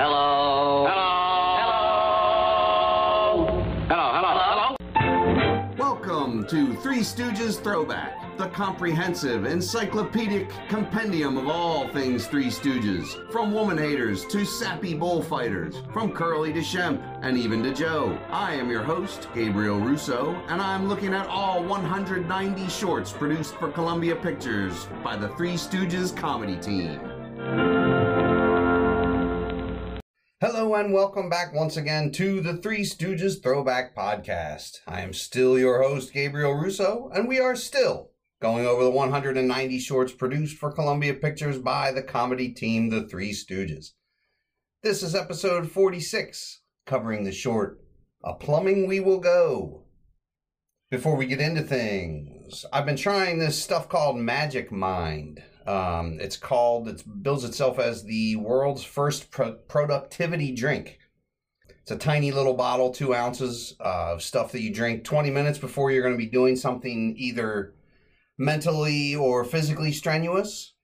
Hello. Hello. Hello. Hello. Hello. Hello. Welcome to Three Stooges Throwback, the comprehensive, encyclopedic compendium of all things Three Stooges. From woman haters to sappy bullfighters, from Curly to Shemp, and even to Joe. I am your host, Gabriel Russo, and I'm looking at all 190 shorts produced for Columbia Pictures by the Three Stooges comedy team. And welcome back once again to the Three Stooges Throwback Podcast. I am still your host, Gabriel Russo, and we are still going over the 190 shorts produced for Columbia Pictures by the comedy team, the Three Stooges. This is episode 46, covering the short, A Plumbing We Will Go. Before we get into things, I've been trying this stuff called Magic Mind. Um, it's called, it bills itself as the world's first pro- productivity drink. It's a tiny little bottle, two ounces of stuff that you drink 20 minutes before you're going to be doing something either mentally or physically strenuous.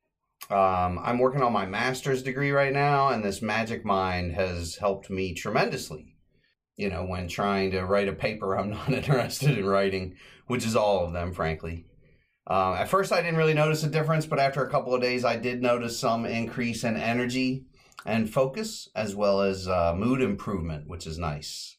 Um, I'm working on my master's degree right now, and this Magic Mind has helped me tremendously. You know, when trying to write a paper I'm not interested in writing, which is all of them, frankly. Uh, at first, I didn't really notice a difference, but after a couple of days, I did notice some increase in energy and focus, as well as uh, mood improvement, which is nice.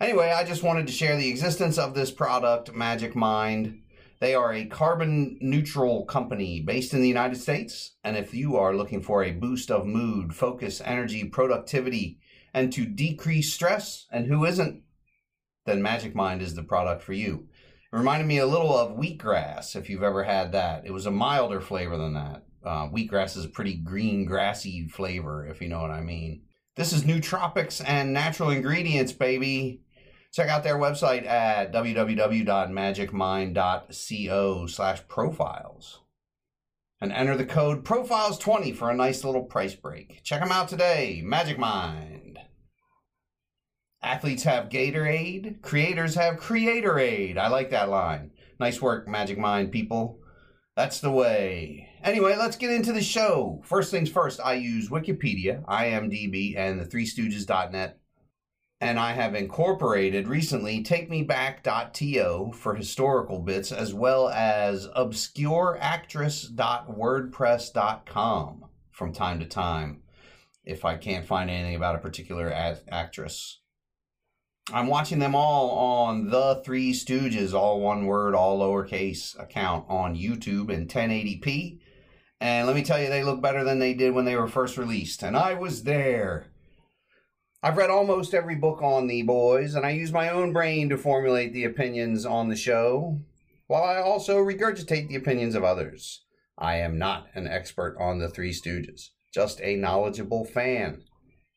Anyway, I just wanted to share the existence of this product, Magic Mind. They are a carbon neutral company based in the United States. And if you are looking for a boost of mood, focus, energy, productivity, and to decrease stress, and who isn't, then Magic Mind is the product for you. It reminded me a little of wheatgrass, if you've ever had that. It was a milder flavor than that. Uh, wheatgrass is a pretty green, grassy flavor, if you know what I mean. This is nootropics and natural ingredients, baby. Check out their website at www.magicmind.co slash profiles. And enter the code profiles20 for a nice little price break. Check them out today. Magic Mind. Athletes have Gatorade. Creators have Creatorade. I like that line. Nice work, Magic Mind people. That's the way. Anyway, let's get into the show. First things first, I use Wikipedia, IMDb, and the Three ThreeStooges.net. And I have incorporated recently TakeMeBack.to for historical bits, as well as ObscureActress.wordpress.com from time to time if I can't find anything about a particular actress. I'm watching them all on the Three Stooges, all one word, all lowercase account on YouTube in 1080p. And let me tell you, they look better than they did when they were first released. And I was there. I've read almost every book on the boys, and I use my own brain to formulate the opinions on the show, while I also regurgitate the opinions of others. I am not an expert on the Three Stooges, just a knowledgeable fan.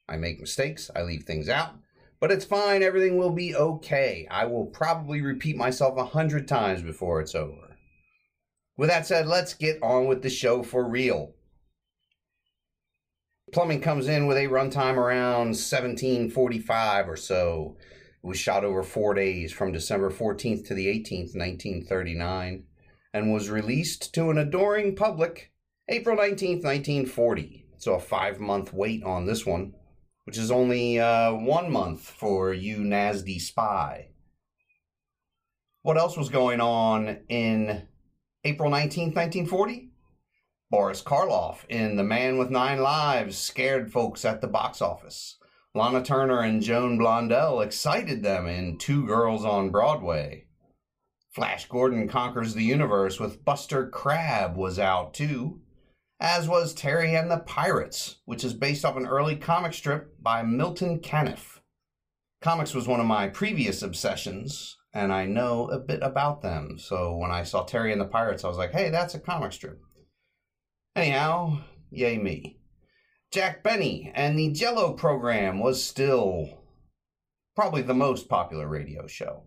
I make mistakes, I leave things out, but it's fine. Everything will be okay. I will probably repeat myself a hundred times before it's over. With that said, let's get on with the show for real. Plumbing comes in with a runtime around 1745 or so. It was shot over four days from December 14th to the 18th, 1939, and was released to an adoring public April 19th, 1940. So a five month wait on this one which is only uh, one month for you NASD spy. What else was going on in April 19th, 1940? Boris Karloff in The Man with Nine Lives scared folks at the box office. Lana Turner and Joan Blondell excited them in Two Girls on Broadway. Flash Gordon Conquers the Universe with Buster Crabbe was out too as was Terry and the Pirates, which is based off an early comic strip by Milton Caniff. Comics was one of my previous obsessions, and I know a bit about them. So when I saw Terry and the Pirates, I was like, hey, that's a comic strip. Anyhow, yay me. Jack Benny and the Jello program was still probably the most popular radio show.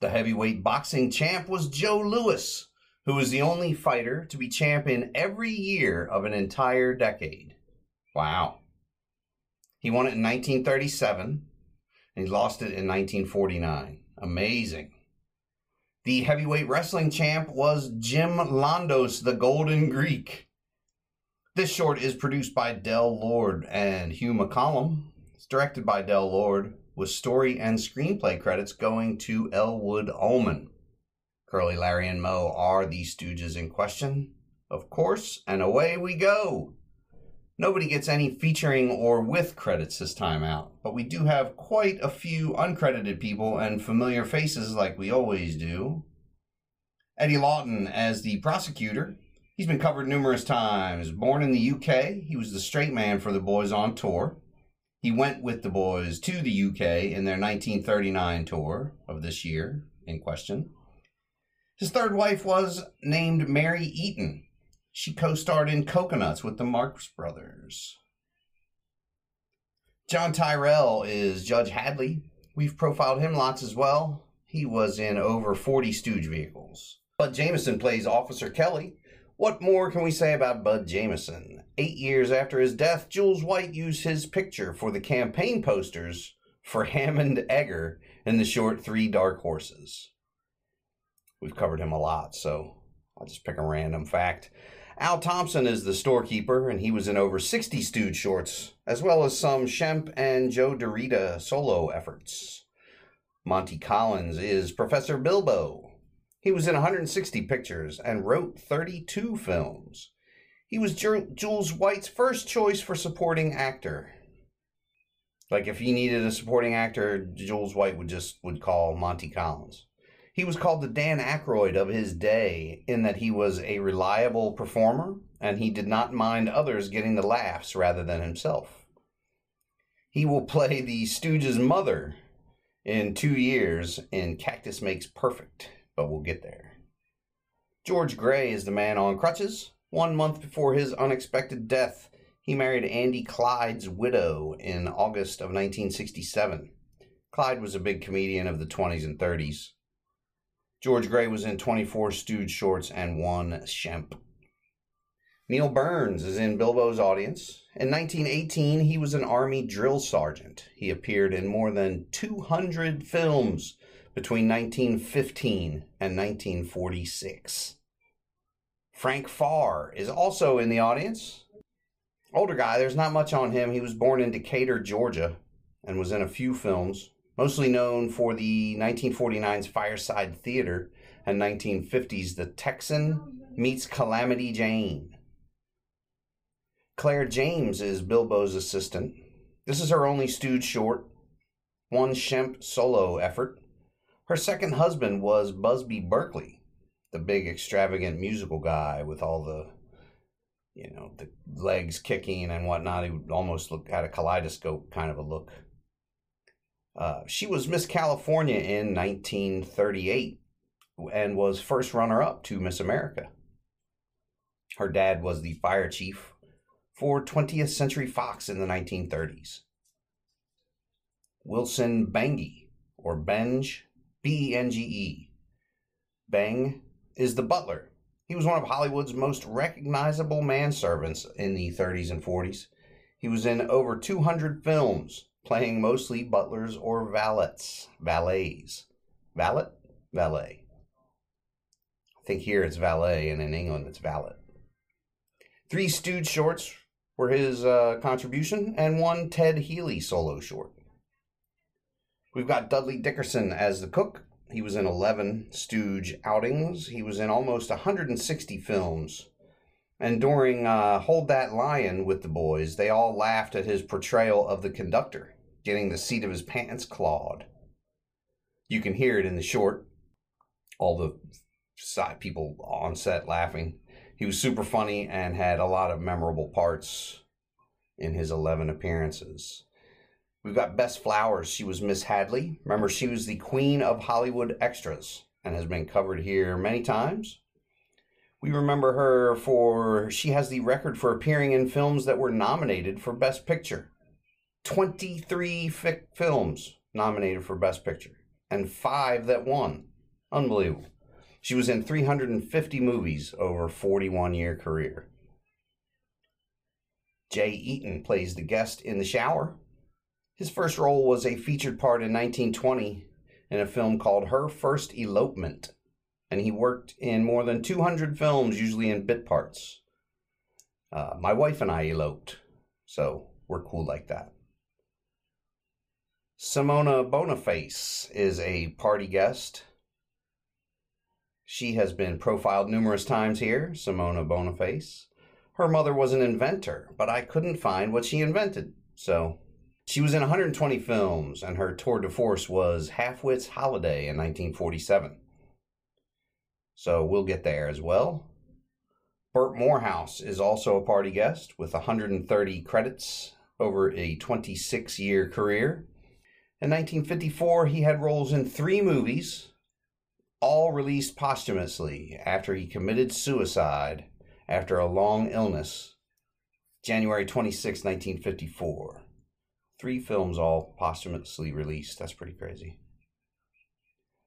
The heavyweight boxing champ was Joe Louis, who was the only fighter to be champion every year of an entire decade. Wow. He won it in 1937 and he lost it in 1949. Amazing. The heavyweight wrestling champ was Jim Londos, the Golden Greek. This short is produced by Del Lord and Hugh McCollum. It's directed by Del Lord, with story and screenplay credits going to Elwood Ullman. Curly, Larry, and Moe are the stooges in question, of course, and away we go. Nobody gets any featuring or with credits this time out, but we do have quite a few uncredited people and familiar faces like we always do. Eddie Laughton as the prosecutor. He's been covered numerous times. Born in the UK, he was the straight man for the boys on tour. He went with the boys to the UK in their 1939 tour of this year in question. His third wife was named Mary Eaton. She co starred in Cocoanuts with the Marx Brothers. John Tyrrell is Judge Hadley. We've profiled him lots as well. He was in over 40 Stooge vehicles. Bud Jamison plays Officer Kelly. What more can we say about Bud Jamison? Eight years after his death, Jules White used his picture for the campaign posters for Hammond Egger in the short Three Dark Horses. We've covered him a lot, so I'll just pick a random fact. Al Thompson is the storekeeper, and he was in over 60 Stooge shorts, as well as some Shemp and Joe DeRita solo efforts. Monty Collins is Professor Bilbo. He was in 160 pictures and wrote 32 films. He was Jules White's first choice for supporting actor. Like if he needed a supporting actor, Jules White would just would call Monty Collins. He was called the Dan Aykroyd of his day in that he was a reliable performer and he did not mind others getting the laughs rather than himself. He will play the Stooges' mother in two years in Cactus Makes Perfect, but we'll get there. George Gray is the man on crutches. One month before his unexpected death, he married Andy Clyde's widow in August of 1967. Clyde was a big comedian of the 20s and 30s. George Gray was in 24 Stooge shorts and one Shemp. Neil Burns is in Bilbo's audience. In 1918, he was an Army drill sergeant. He appeared in more than 200 films between 1915 and 1946. Frank Farr is also in the audience. Older guy, there's not much on him. He was born in Decatur, Georgia, and was in a few films mostly known for the 1949's Fireside Theater and 1950's The Texan Meets Calamity Jane. Claire James is Bilbo's assistant. This is her only Stooge short, one Shemp solo effort. Her second husband was Busby Berkeley, the big extravagant musical guy with all the, you know, the legs kicking and whatnot. He almost looked had a kaleidoscope kind of a look. Uh, she was Miss California in 1938 and was first runner up to Miss America. Her dad was the fire chief for 20th Century Fox in the 1930s. Wilson Benge, or Benge, B E N G E. Beng is the butler. He was one of Hollywood's most recognizable manservants in the 30s and 40s. He was in over 200 films, playing mostly butlers or valets, valets. Valet? Valet. I think here it's valet, and in England it's valet. Three Stooge shorts were his uh, contribution, and one Ted Healy solo short. We've got Dudley Dickerson as the cook. He was in 11 Stooge outings. He was in almost 160 films. And during uh, Hold That Lion with the boys, they all laughed at his portrayal of the conductor getting the seat of his pants clawed. You can hear it in the short. All the side people on set laughing. He was super funny and had a lot of memorable parts in his 11 appearances. We've got Bess Flowers. She was Miss Hadley. Remember, she was the queen of Hollywood extras and has been covered here many times. We remember her for she has the record for appearing in films that were nominated for Best Picture. 23 fi- films nominated for Best Picture and five that won. Unbelievable. She was in 350 movies over a 41 year career. Jay Eaton plays the guest in the shower. His first role was a featured part in 1920 in a film called Her First Elopement, and he worked in more than 200 films, usually in bit parts. Uh, my wife and I eloped, so we're cool like that. Symona Boniface is a party guest. She has been profiled numerous times here, Symona Boniface. Her mother was an inventor, but I couldn't find what she invented. So she was in 120 films, and her tour de force was Half-Wit's Holiday in 1947. So we'll get there as well. Bert Moorhouse is also a party guest with 130 credits over a 26 year career. In 1954, he had roles in three movies, all released posthumously after he committed suicide after a long illness, January 26, 1954. Three films all posthumously released. That's pretty crazy.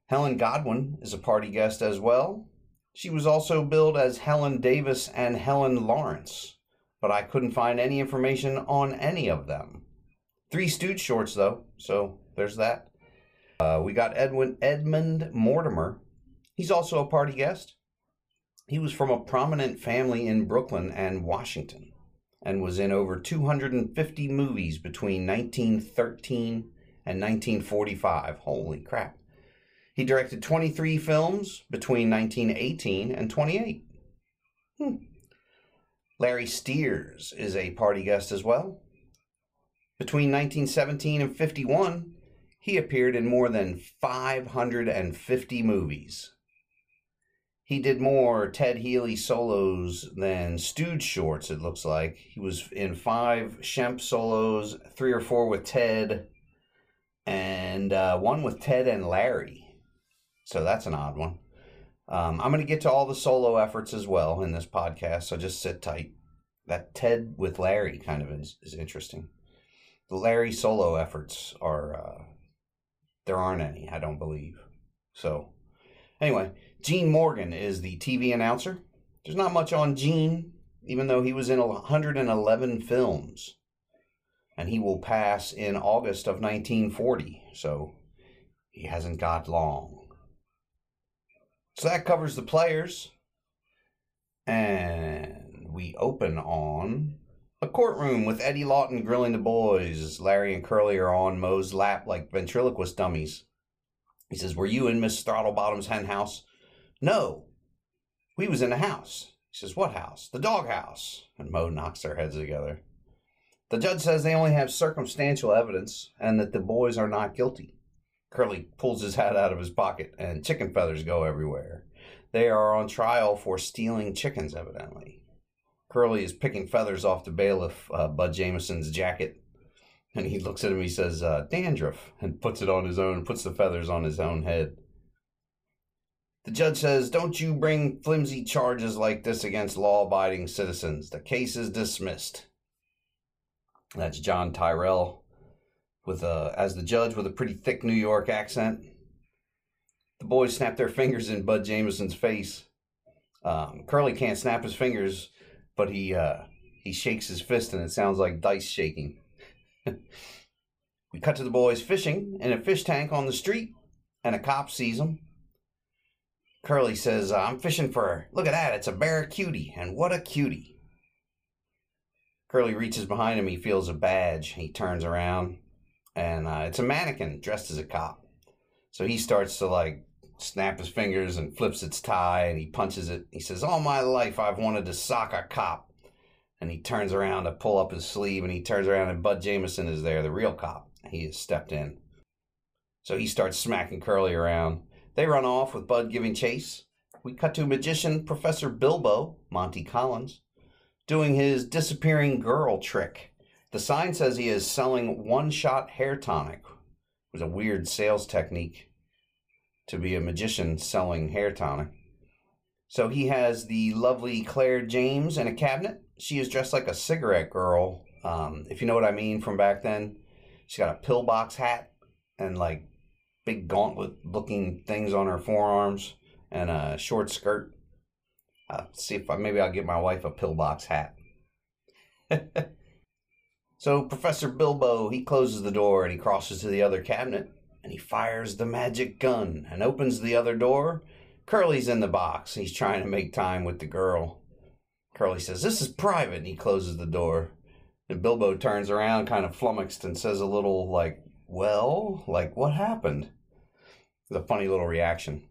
Helen Godwin is a party guest as well. She was also billed as Helen Davis and Helen Lawrence, but I couldn't find any information on any of them. Three Stooge shorts, though, so there's that. Uh, we got Edwin Edmund Mortimer. He's also a party guest. He was from a prominent family in Brooklyn and Washington and was in over 250 movies between 1913 and 1945. Holy crap. He directed 23 films between 1918 and 28. Hmm. Larry Steers is a party guest as well. Between 1917 and 51, he appeared in more than 550 movies. He did more Ted Healy solos than Stooge shorts, it looks like. He was in five Shemp solos, three or four with Ted, and uh, one with Ted and Larry. So that's an odd one. Um, I'm going to get to all the solo efforts as well in this podcast, so just sit tight. That Ted with Larry kind of is, is interesting. The Larry solo efforts are uh, there aren't any, I don't believe. So, anyway, Gene Morgan is the TV announcer. There's not much on Gene, even though he was in 111 films. And he will pass in August of 1940, so he hasn't got long. So that covers the players. And we open on a courtroom with Eddie Laughton grilling the boys. Larry and Curly are on Moe's lap like ventriloquist dummies. He says, Were you in Miss Throttlebottom's hen house? No. We was in the house. He says, What house? The dog house. And Moe knocks their heads together. The judge says they only have circumstantial evidence and that the boys are not guilty. Curly pulls his hat out of his pocket and chicken feathers go everywhere. They are on trial for stealing chickens, evidently. Curly is picking feathers off the bailiff, uh, Bud Jamison's jacket. And he looks at him, he says, uh, dandruff, and puts it on his own, puts the feathers on his own head. The judge says, Don't you bring flimsy charges like this against law abiding citizens. The case is dismissed. That's John Tyrrell with a, as the judge with a pretty thick New York accent. The boys snap their fingers in Bud Jamison's face. Um, Curly can't snap his fingers but he uh, he shakes his fist and it sounds like dice shaking. we cut to the boys fishing in a fish tank on the street, and a cop sees them. Curly says, uh, "I'm fishing for. Look at that! It's a bear cutie, and what a cutie!" Curly reaches behind him. He feels a badge. He turns around, and uh, it's a mannequin dressed as a cop. So he starts to like snap his fingers and flips its tie and he punches it. He says, All my life I've wanted to sock a cop. And he turns around to pull up his sleeve and he turns around and Bud Jamison is there, the real cop. He has stepped in. So he starts smacking Curly around. They run off with Bud giving chase. We cut to magician Professor Bilbo, Monty Collins, doing his disappearing girl trick. The sign says he is selling one shot hair tonic. It was a weird sales technique to be a magician selling hair tonic. So he has the lovely Claire James in a cabinet. She is dressed like a cigarette girl, um, if you know what I mean from back then. She's got a pillbox hat and like big gauntlet looking things on her forearms and a short skirt. Uh, see if I, maybe I'll get my wife a pillbox hat. so Professor Bilbo, he closes the door and he crosses to the other cabinet and he fires the magic gun and opens the other door. Curly's in the box. He's trying to make time with the girl. Curly says, This is private, and he closes the door. And Bilbo turns around, kind of flummoxed, and says a little like, Well, like, what happened? The funny little reaction.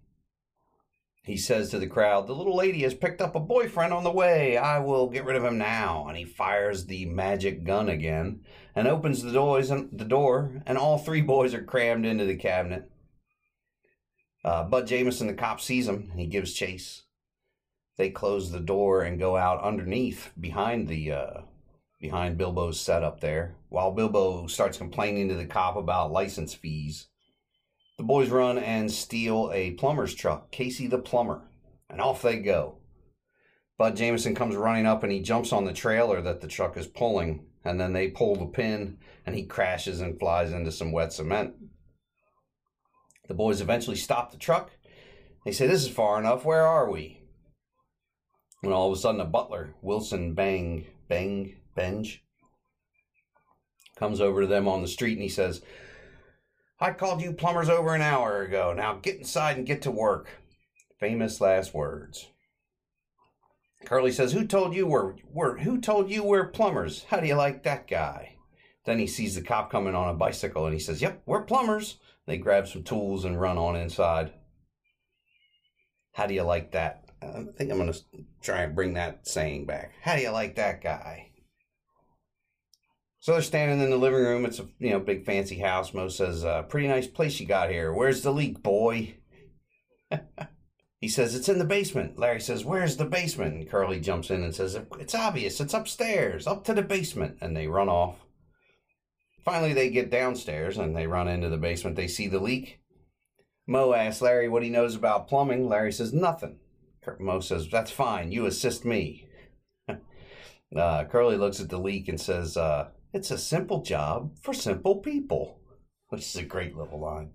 He says to the crowd, The little lady has picked up a boyfriend on the way. I will get rid of him now. And he fires the magic gun again and opens the doors and the door, and all three boys are crammed into the cabinet. Uh, Bud Jamison, the cop, sees him and he gives chase. They close the door and go out underneath behind the uh, behind Bilbo's setup there. While Bilbo starts complaining to the cop about license fees, the boys run and steal a plumber's truck, Casey the plumber, and off they go. Bud Jamison comes running up and he jumps on the trailer that the truck is pulling, and then they pull the pin and he crashes and flies into some wet cement. The boys eventually stop the truck. They say, This is far enough. Where are we? And all of a sudden, a butler, Wilson Bang, Bang, Benge, comes over to them on the street and he says, I called you plumbers over an hour ago. Now get inside and get to work. Famous last words. Curly says, "Who told you we're, we're who told you we're plumbers? How do you like that guy?" Then he sees the cop coming on a bicycle and he says, "Yep, we're plumbers." They grab some tools and run on inside. How do you like that? I think I'm going to try and bring that saying back. How do you like that guy? So they're standing in the living room. It's a you know big fancy house. Moe says, uh, "Pretty nice place you got here. Where's the leak, boy?" he says, "It's in the basement." Larry says, "Where's the basement?" And Curly jumps in and says, "It's obvious. It's upstairs, up to the basement." And they run off. Finally, they get downstairs and they run into the basement. They see the leak. Moe asks Larry what he knows about plumbing. Larry says, "Nothing." Moe says, "That's fine. You assist me." uh, Curly looks at the leak and says, uh, it's a simple job for simple people, which is a great little line.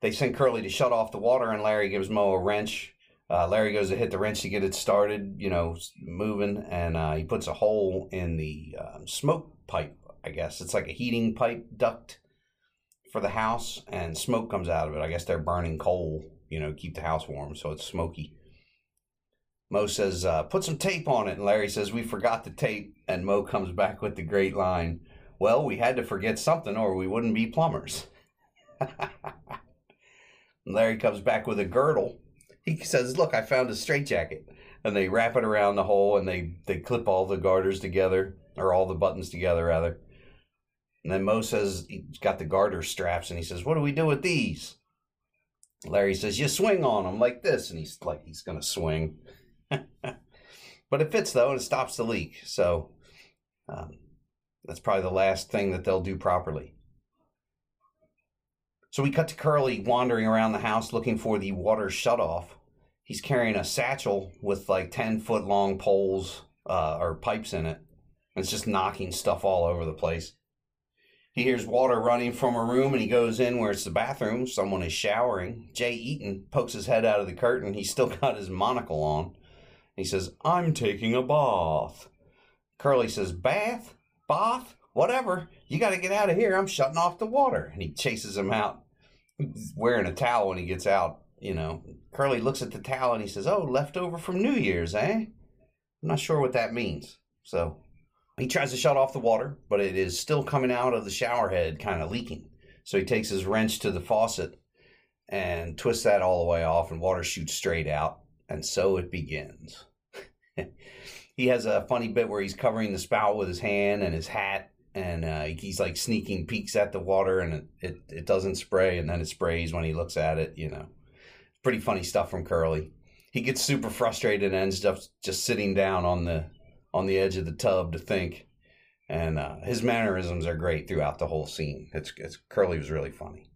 They send Curly to shut off the water, and Larry gives Moe a wrench. Uh, Larry goes to hit the wrench to get it started, you know, moving, and uh, he puts a hole in the uh, smoke pipe, I guess. It's like a heating pipe duct for the house, and smoke comes out of it. I guess they're burning coal, you know, keep the house warm, so it's smoky. Moe says, uh, put some tape on it. And Larry says, we forgot the tape. And Moe comes back with the great line, well, we had to forget something or we wouldn't be plumbers. Larry comes back with a girdle. He says, look, I found a straitjacket. And they wrap it around the hole and they, they clip all the garters together, or all the buttons together, rather. And then Moe says he's got the garter straps and he says, what do we do with these? Larry says, you swing on them like this. And he's like, he's going to swing. but it fits though, and it stops the leak. So um, that's probably the last thing that they'll do properly. So we cut to Curly wandering around the house looking for the water shutoff. He's carrying a satchel with like 10 foot long poles uh, or pipes in it. It's just knocking stuff all over the place. He hears water running from a room and he goes in where it's the bathroom. Someone is showering. Jay Eaton pokes his head out of the curtain. He's still got his monocle on. He says, I'm taking a bath. Curly says, Bath? Bath? Whatever. You got to get out of here. I'm shutting off the water. And he chases him out, wearing a towel when he gets out. You know, Curly looks at the towel and he says, Oh, leftover from New Year's, eh? I'm not sure what that means. So he tries to shut off the water, but it is still coming out of the shower head, kind of leaking. So he takes his wrench to the faucet and twists that all the way off, and water shoots straight out. And so it begins. he has a funny bit where he's covering the spout with his hand and his hat, and uh, he's like sneaking peeks at the water, and it, it, it doesn't spray, and then it sprays when he looks at it. You know, pretty funny stuff from Curly. He gets super frustrated and ends up just sitting down on the on the edge of the tub to think. And uh, his mannerisms are great throughout the whole scene. It's, it's Curly was really funny.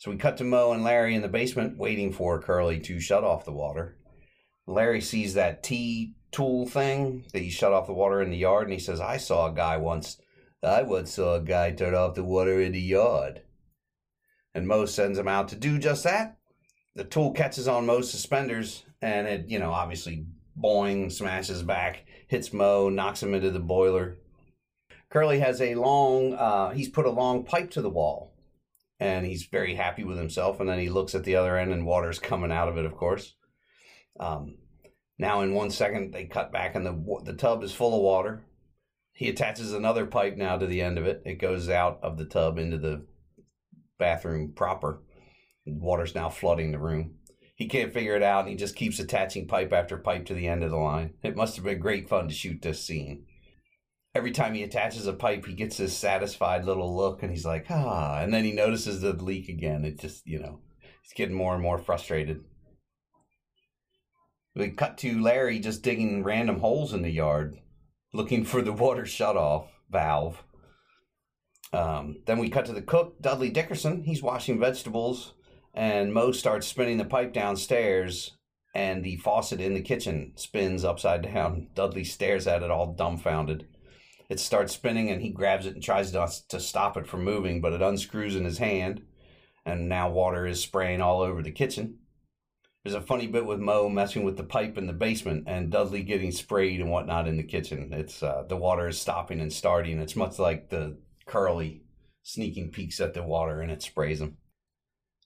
So we cut to Moe and Larry in the basement waiting for Curly to shut off the water. Larry sees that T tool thing that you shut off the water in the yard, and he says, I saw a guy once. I once saw a guy turn off the water in the yard. And Moe sends him out to do just that. The tool catches on Moe's suspenders, and it, you know, obviously boing, smashes back, hits Moe, knocks him into the boiler. Curly has a long, uh, he's put a long pipe to the wall, and he's very happy with himself. And then he looks at the other end, and water's coming out of it, of course. Um, Now, in one second, they cut back, and the the tub is full of water. He attaches another pipe now to the end of it. It goes out of the tub into the bathroom proper. Water's now flooding the room. He can't figure it out, and he just keeps attaching pipe after pipe to the end of the line. It must have been great fun to shoot this scene. Every time he attaches a pipe, he gets this satisfied little look, and he's like, ah. And then he notices the leak again. It just, you know, he's getting more and more frustrated. We cut to Larry just digging random holes in the yard, looking for the water shutoff valve. Um, then we cut to the cook, Dudley Dickerson. He's washing vegetables, and Moe starts spinning the pipe downstairs, and the faucet in the kitchen spins upside down. Dudley stares at it all dumbfounded. It starts spinning, and he grabs it and tries to, to stop it from moving, but it unscrews in his hand, and now water is spraying all over the kitchen. There's a funny bit with Moe messing with the pipe in the basement and Dudley getting sprayed and whatnot in the kitchen. It's uh, the water is stopping and starting. It's much like the Curly sneaking peeks at the water and it sprays him.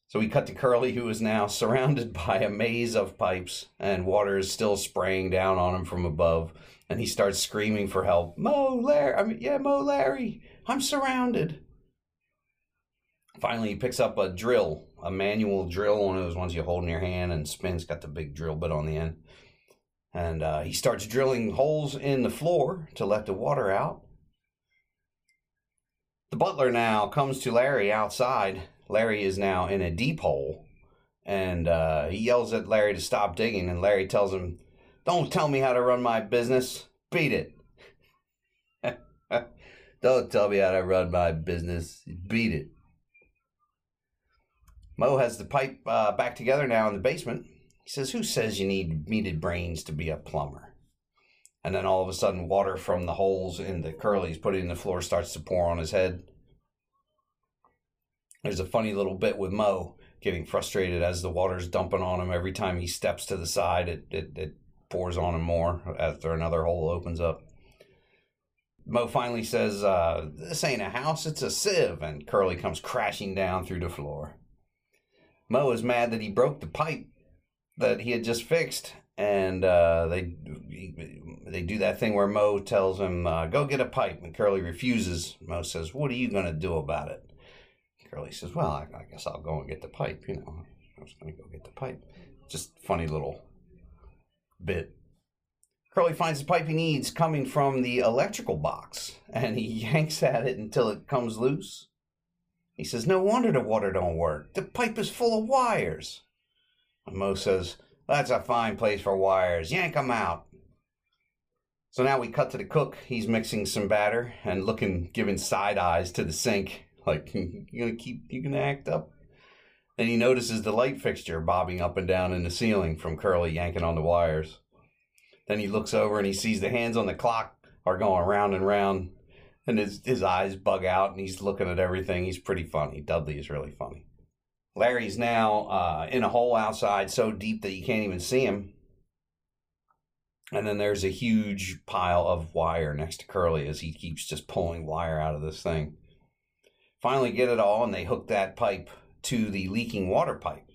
So we cut to Curly, who is now surrounded by a maze of pipes and water is still spraying down on him from above. And he starts screaming for help. Moe, Larry, I mean, yeah, Moe, Larry, I'm surrounded. Finally, he picks up a drill, a manual drill, one of those ones you hold in your hand and spins, got the big drill bit on the end. And uh, he starts drilling holes in the floor to let the water out. The butler now comes to Larry outside. Larry is now in a deep hole. And uh, he yells at Larry to stop digging. And Larry tells him, Don't tell me how to run my business. Beat it. Don't tell me how to run my business. Beat it. Moe has the pipe uh, back together now in the basement. He says, Who says you need meated brains to be a plumber? And then all of a sudden, water from the holes in the Curly's put in the floor starts to pour on his head. There's a funny little bit with Moe getting frustrated as the water's dumping on him. Every time he steps to the side, it, it, it pours on him more after another hole opens up. Moe finally says, uh, This ain't a house, it's a sieve. And Curly comes crashing down through the floor. Moe is mad that he broke the pipe that he had just fixed, and uh, they they do that thing where Moe tells him, uh, "Go get a pipe," and Curly refuses. Moe says, "What are you gonna do about it?" Curly says, "Well, I, I guess I'll go and get the pipe. You know, I was gonna go get the pipe." Just funny little bit. Curly finds the pipe he needs coming from the electrical box, and he yanks at it until it comes loose. He says, No wonder the water don't work. The pipe is full of wires. And Moe says, That's a fine place for wires. Yank 'em out. So now we cut to the cook. He's mixing some batter and looking, giving side eyes to the sink. Like, you're gonna keep, you gonna act up? Then he notices the light fixture bobbing up and down in the ceiling from Curly yanking on the wires. Then he looks over and he sees the hands on the clock are going round and round and his his eyes bug out and he's looking at everything. He's pretty funny. Dudley is really funny. Larry's now uh, in a hole outside so deep that you can't even see him. And then there's a huge pile of wire next to Curly as he keeps just pulling wire out of this thing. Finally, get it all, and they hook that pipe to the leaking water pipe.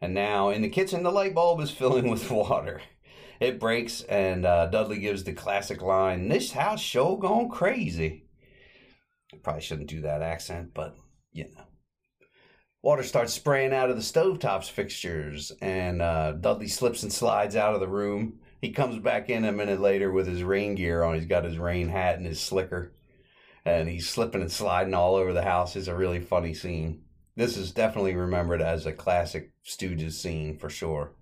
And now in the kitchen, the light bulb is filling with water. It breaks, and uh, Dudley gives the classic line, This house show gone crazy. I probably shouldn't do that accent, but you know. Water starts spraying out of the stovetop's fixtures, and uh, Dudley slips and slides out of the room. He comes back in a minute later with his rain gear on. He's got his rain hat and his slicker, and he's slipping and sliding all over the house. It's a really funny scene. This is definitely remembered as a classic Stooges scene for sure.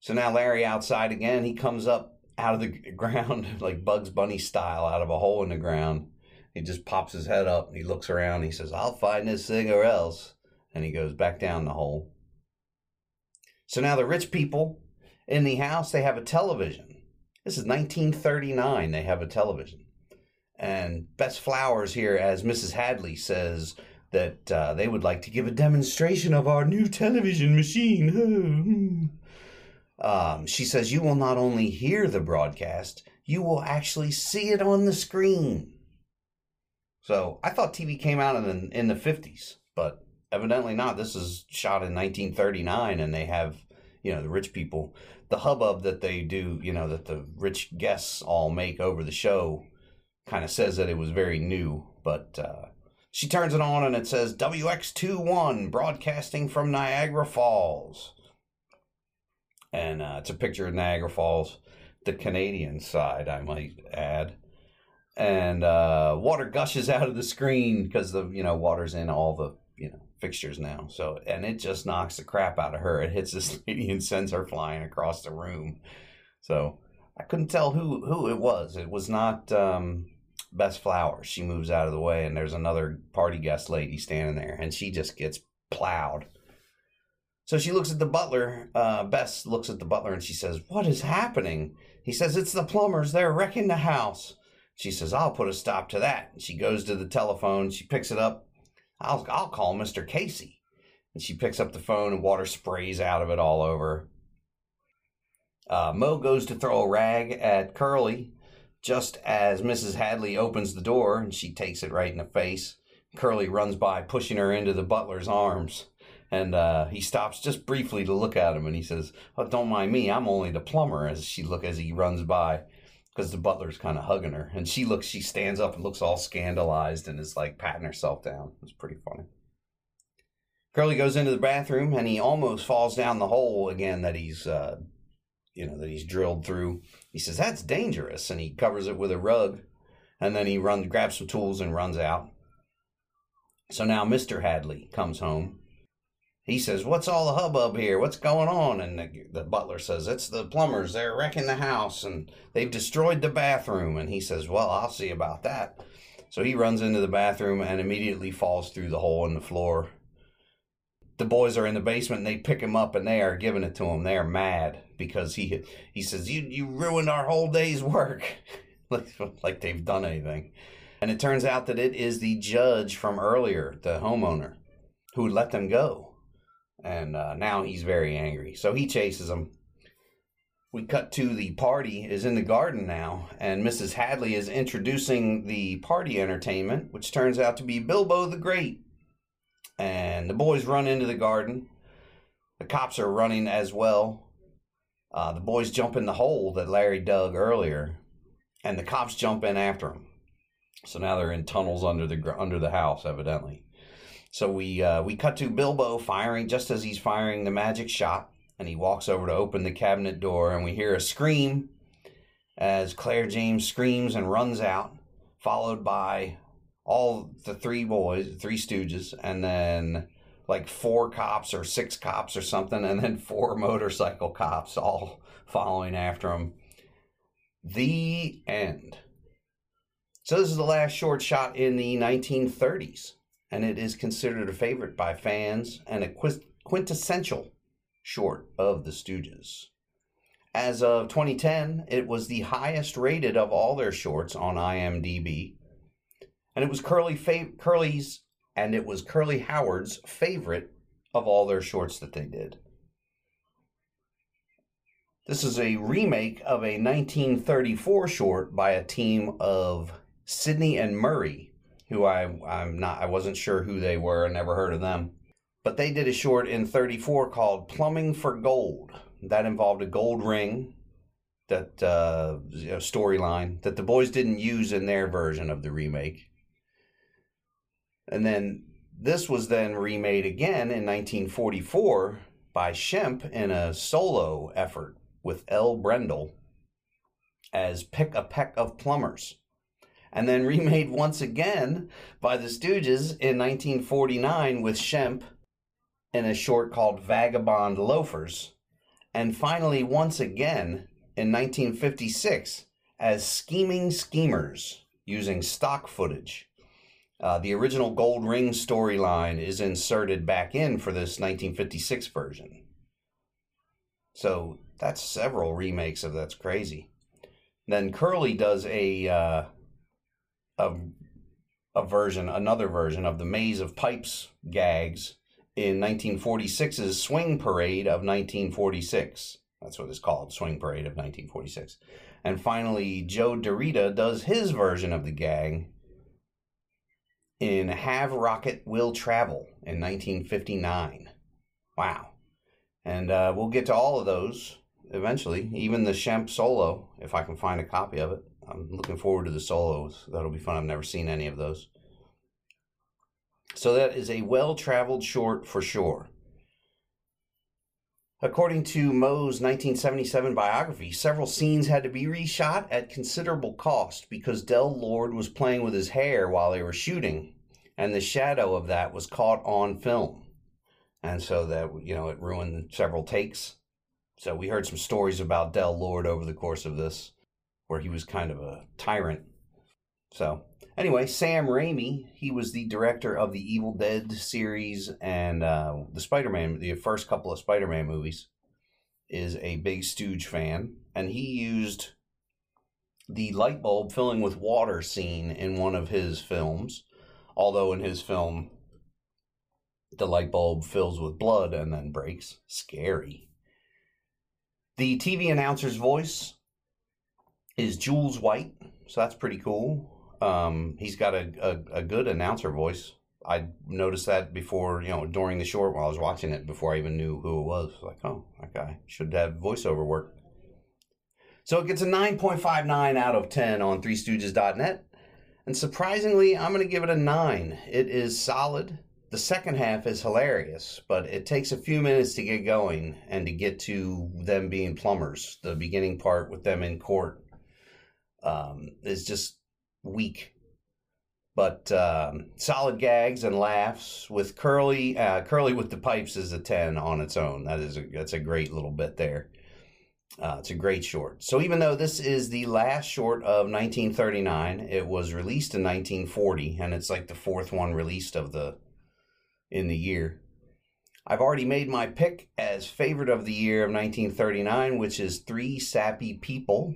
So now Larry outside again. He comes up out of the ground like Bugs Bunny style out of a hole in the ground. He just pops his head up. And he looks around. He says, I'll find this thing or else. And he goes back down the hole. So now the rich people in the house, they have a television. This is 1939. They have a television. And Bess Flowers here, as Mrs. Hadley, says that uh, they would like to give a demonstration of our new television machine. Um, she says you will not only hear the broadcast, you will actually see it on the screen. So I thought TV came out in the, in the 50s, but evidently not. This is shot in 1939, and they have you know, the rich people, the hubbub that they do, you know, that the rich guests all make over the show kind of says that it was very new. But uh, she turns it on and it says WX21 broadcasting from Niagara Falls. And uh, it's a picture of Niagara Falls, the Canadian side, I might add. And uh, water gushes out of the screen because the you know water's in all the you know fixtures now. So and it just knocks the crap out of her. It hits this lady and sends her flying across the room. So I couldn't tell who who it was. It was not um, Bess Flowers. She moves out of the way, and there's another party guest lady standing there, and she just gets plowed. So she looks at the butler. Uh, Bess looks at the butler and she says, What is happening? He says, It's the plumbers. They're wrecking the house. She says, I'll put a stop to that. And she goes to the telephone. She picks it up. I'll, I'll call Mr. Casey. And she picks up the phone and water sprays out of it all over. Uh, Moe goes to throw a rag at Curly just as Mrs. Hadley opens the door and she takes it right in the face. Curly runs by, pushing her into the butler's arms. And uh, he stops just briefly to look at him, and he says, "Oh, don't mind me. I'm only the plumber." As she look as he runs by, because the butler's kind of hugging her, and she looks. She stands up and looks all scandalized, and is like patting herself down. It's pretty funny. Curly goes into the bathroom, and he almost falls down the hole again that he's, uh, you know, that he's drilled through. He says that's dangerous, and he covers it with a rug, and then he runs, grabs some tools, and runs out. So now Mister Hadley comes home he says, What's all the hubbub here? What's going on? And the, the, butler says, It's the plumbers. They're wrecking the house and they've destroyed the bathroom. And he says, Well, I'll see about that. So he runs into the bathroom and immediately falls through the hole in the floor. The boys are in the basement and they pick him up and they are giving it to him. They are mad because he he says, You, you ruined our whole day's work. like, like they've done anything. And it turns out that it is the judge from earlier, the homeowner, who let them go and uh, now he's very angry. So he chases them. We cut to the party is in the garden now, and Mrs. Hadley is introducing the party entertainment, which turns out to be Bilbo the Great. And the boys run into the garden. The cops are running as well. Uh, the boys jump in the hole that Larry dug earlier, and the cops jump in after them. So now they're in tunnels under the under the house, evidently. So we uh, we cut to Bilbo firing just as he's firing the magic shot, and he walks over to open the cabinet door, and we hear a scream as Claire James screams and runs out, followed by all the three boys, three stooges, and then like four cops or six cops or something, and then four motorcycle cops all following after him. The end. So this is the last short shot in the 1930s and it is considered a favorite by fans and a quintessential short of the Stooges. As of 2010, it was the highest rated of all their shorts on IMDb, and it was Curly fa- Curly's and it was Curly Howard's favorite of all their shorts that they did. This is a remake of a 1934 short by a team of Sidney and Murray who I I'm not I wasn't sure who they were. I never heard of them. But they did a short in 34 called Plumbing for Gold. That involved a gold ring that uh, storyline that the boys didn't use in their version of the remake. And then this was then remade again in 1944 by Shemp in a solo effort with El Brendel as Pick a Peck of Plumbers and then remade once again by the Stooges in 1949 with Shemp in a short called Vagabond Loafers, and finally once again in 1956 as Scheming Schemers using stock footage. Uh, the original Gold Ring storyline is inserted back in for this 1956 version. So that's several remakes of That's Crazy. Then Curly does a uh, a, a version, another version of the Maze of Pipes gags in 1946's Swing Parade of 1946. That's what it's called, Swing Parade of 1946. And finally, Joe DeRita does his version of the gag in Have Rocket Will Travel in 1959. Wow. And uh, we'll get to all of those eventually, even the Shemp solo, if I can find a copy of it. I'm looking forward to the solos. That'll be fun. I've never seen any of those. So that is a well traveled short for sure. According to Moe's 1977 biography, several scenes had to be reshot at considerable cost because Del Lord was playing with his hair while they were shooting, and the shadow of that was caught on film. And so that, you know, it ruined several takes. So we heard some stories about Del Lord over the course of this, where he was kind of a tyrant. So anyway, Sam Raimi, he was the director of the Evil Dead series and uh, the Spider Man, the first couple of Spider Man movies, is a big Stooge fan. And he used the light bulb filling with water scene in one of his films. Although in his film, the light bulb fills with blood and then breaks. Scary. The TV announcer's voice is Jules White, so that's pretty cool. Um, he's got a, a, a, good announcer voice. I noticed that before, you know, during the short while I was watching it before I even knew who it was. Like, oh, that guy should have voiceover work. So it gets a 9.59 out of 10 on 3stooges.net. And surprisingly, I'm going to give it a 9. It is solid. The second half is hilarious, but it takes a few minutes to get going and to get to them being plumbers. The beginning part with them in court um, is just weak, but um, solid gags and laughs with Curly. Uh, Curly with the pipes is a ten on its own. That is a, that's a great little bit there. Uh, it's a great short. So even though this is the last short of 1939, it was released in 1940, and it's like the fourth one released of the in the year. I've already made my pick as favorite of the year of 1939, which is Three Sappy People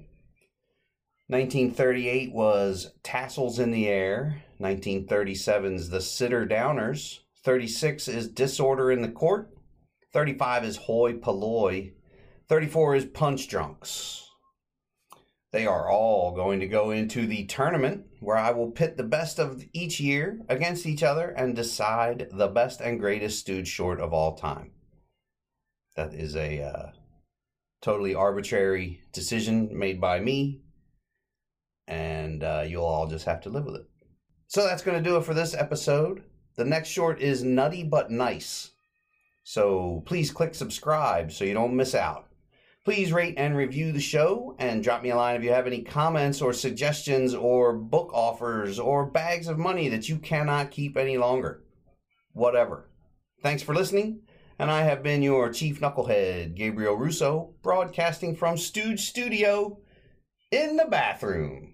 1938 was Tassels in the Air. 1937's The Sitter Downers. 36 is Disorder in the Court. 35 is Hoi Polloi. 34 is Punch Drunks. They are all going to go into the tournament where I will pit the best of each year against each other and decide the best and greatest stooge short of all time. That is a uh, totally arbitrary decision made by me and uh, you'll all just have to live with it. So that's going to do it for this episode. The next short is Nutty But Nice. So please click subscribe so you don't miss out. Please rate and review the show and drop me a line if you have any comments or suggestions or book offers or bags of money that you cannot keep any longer. Whatever. Thanks for listening, and I have been your Chief Knucklehead, Gabriel Russo, broadcasting from Stooge Studio in the bathroom.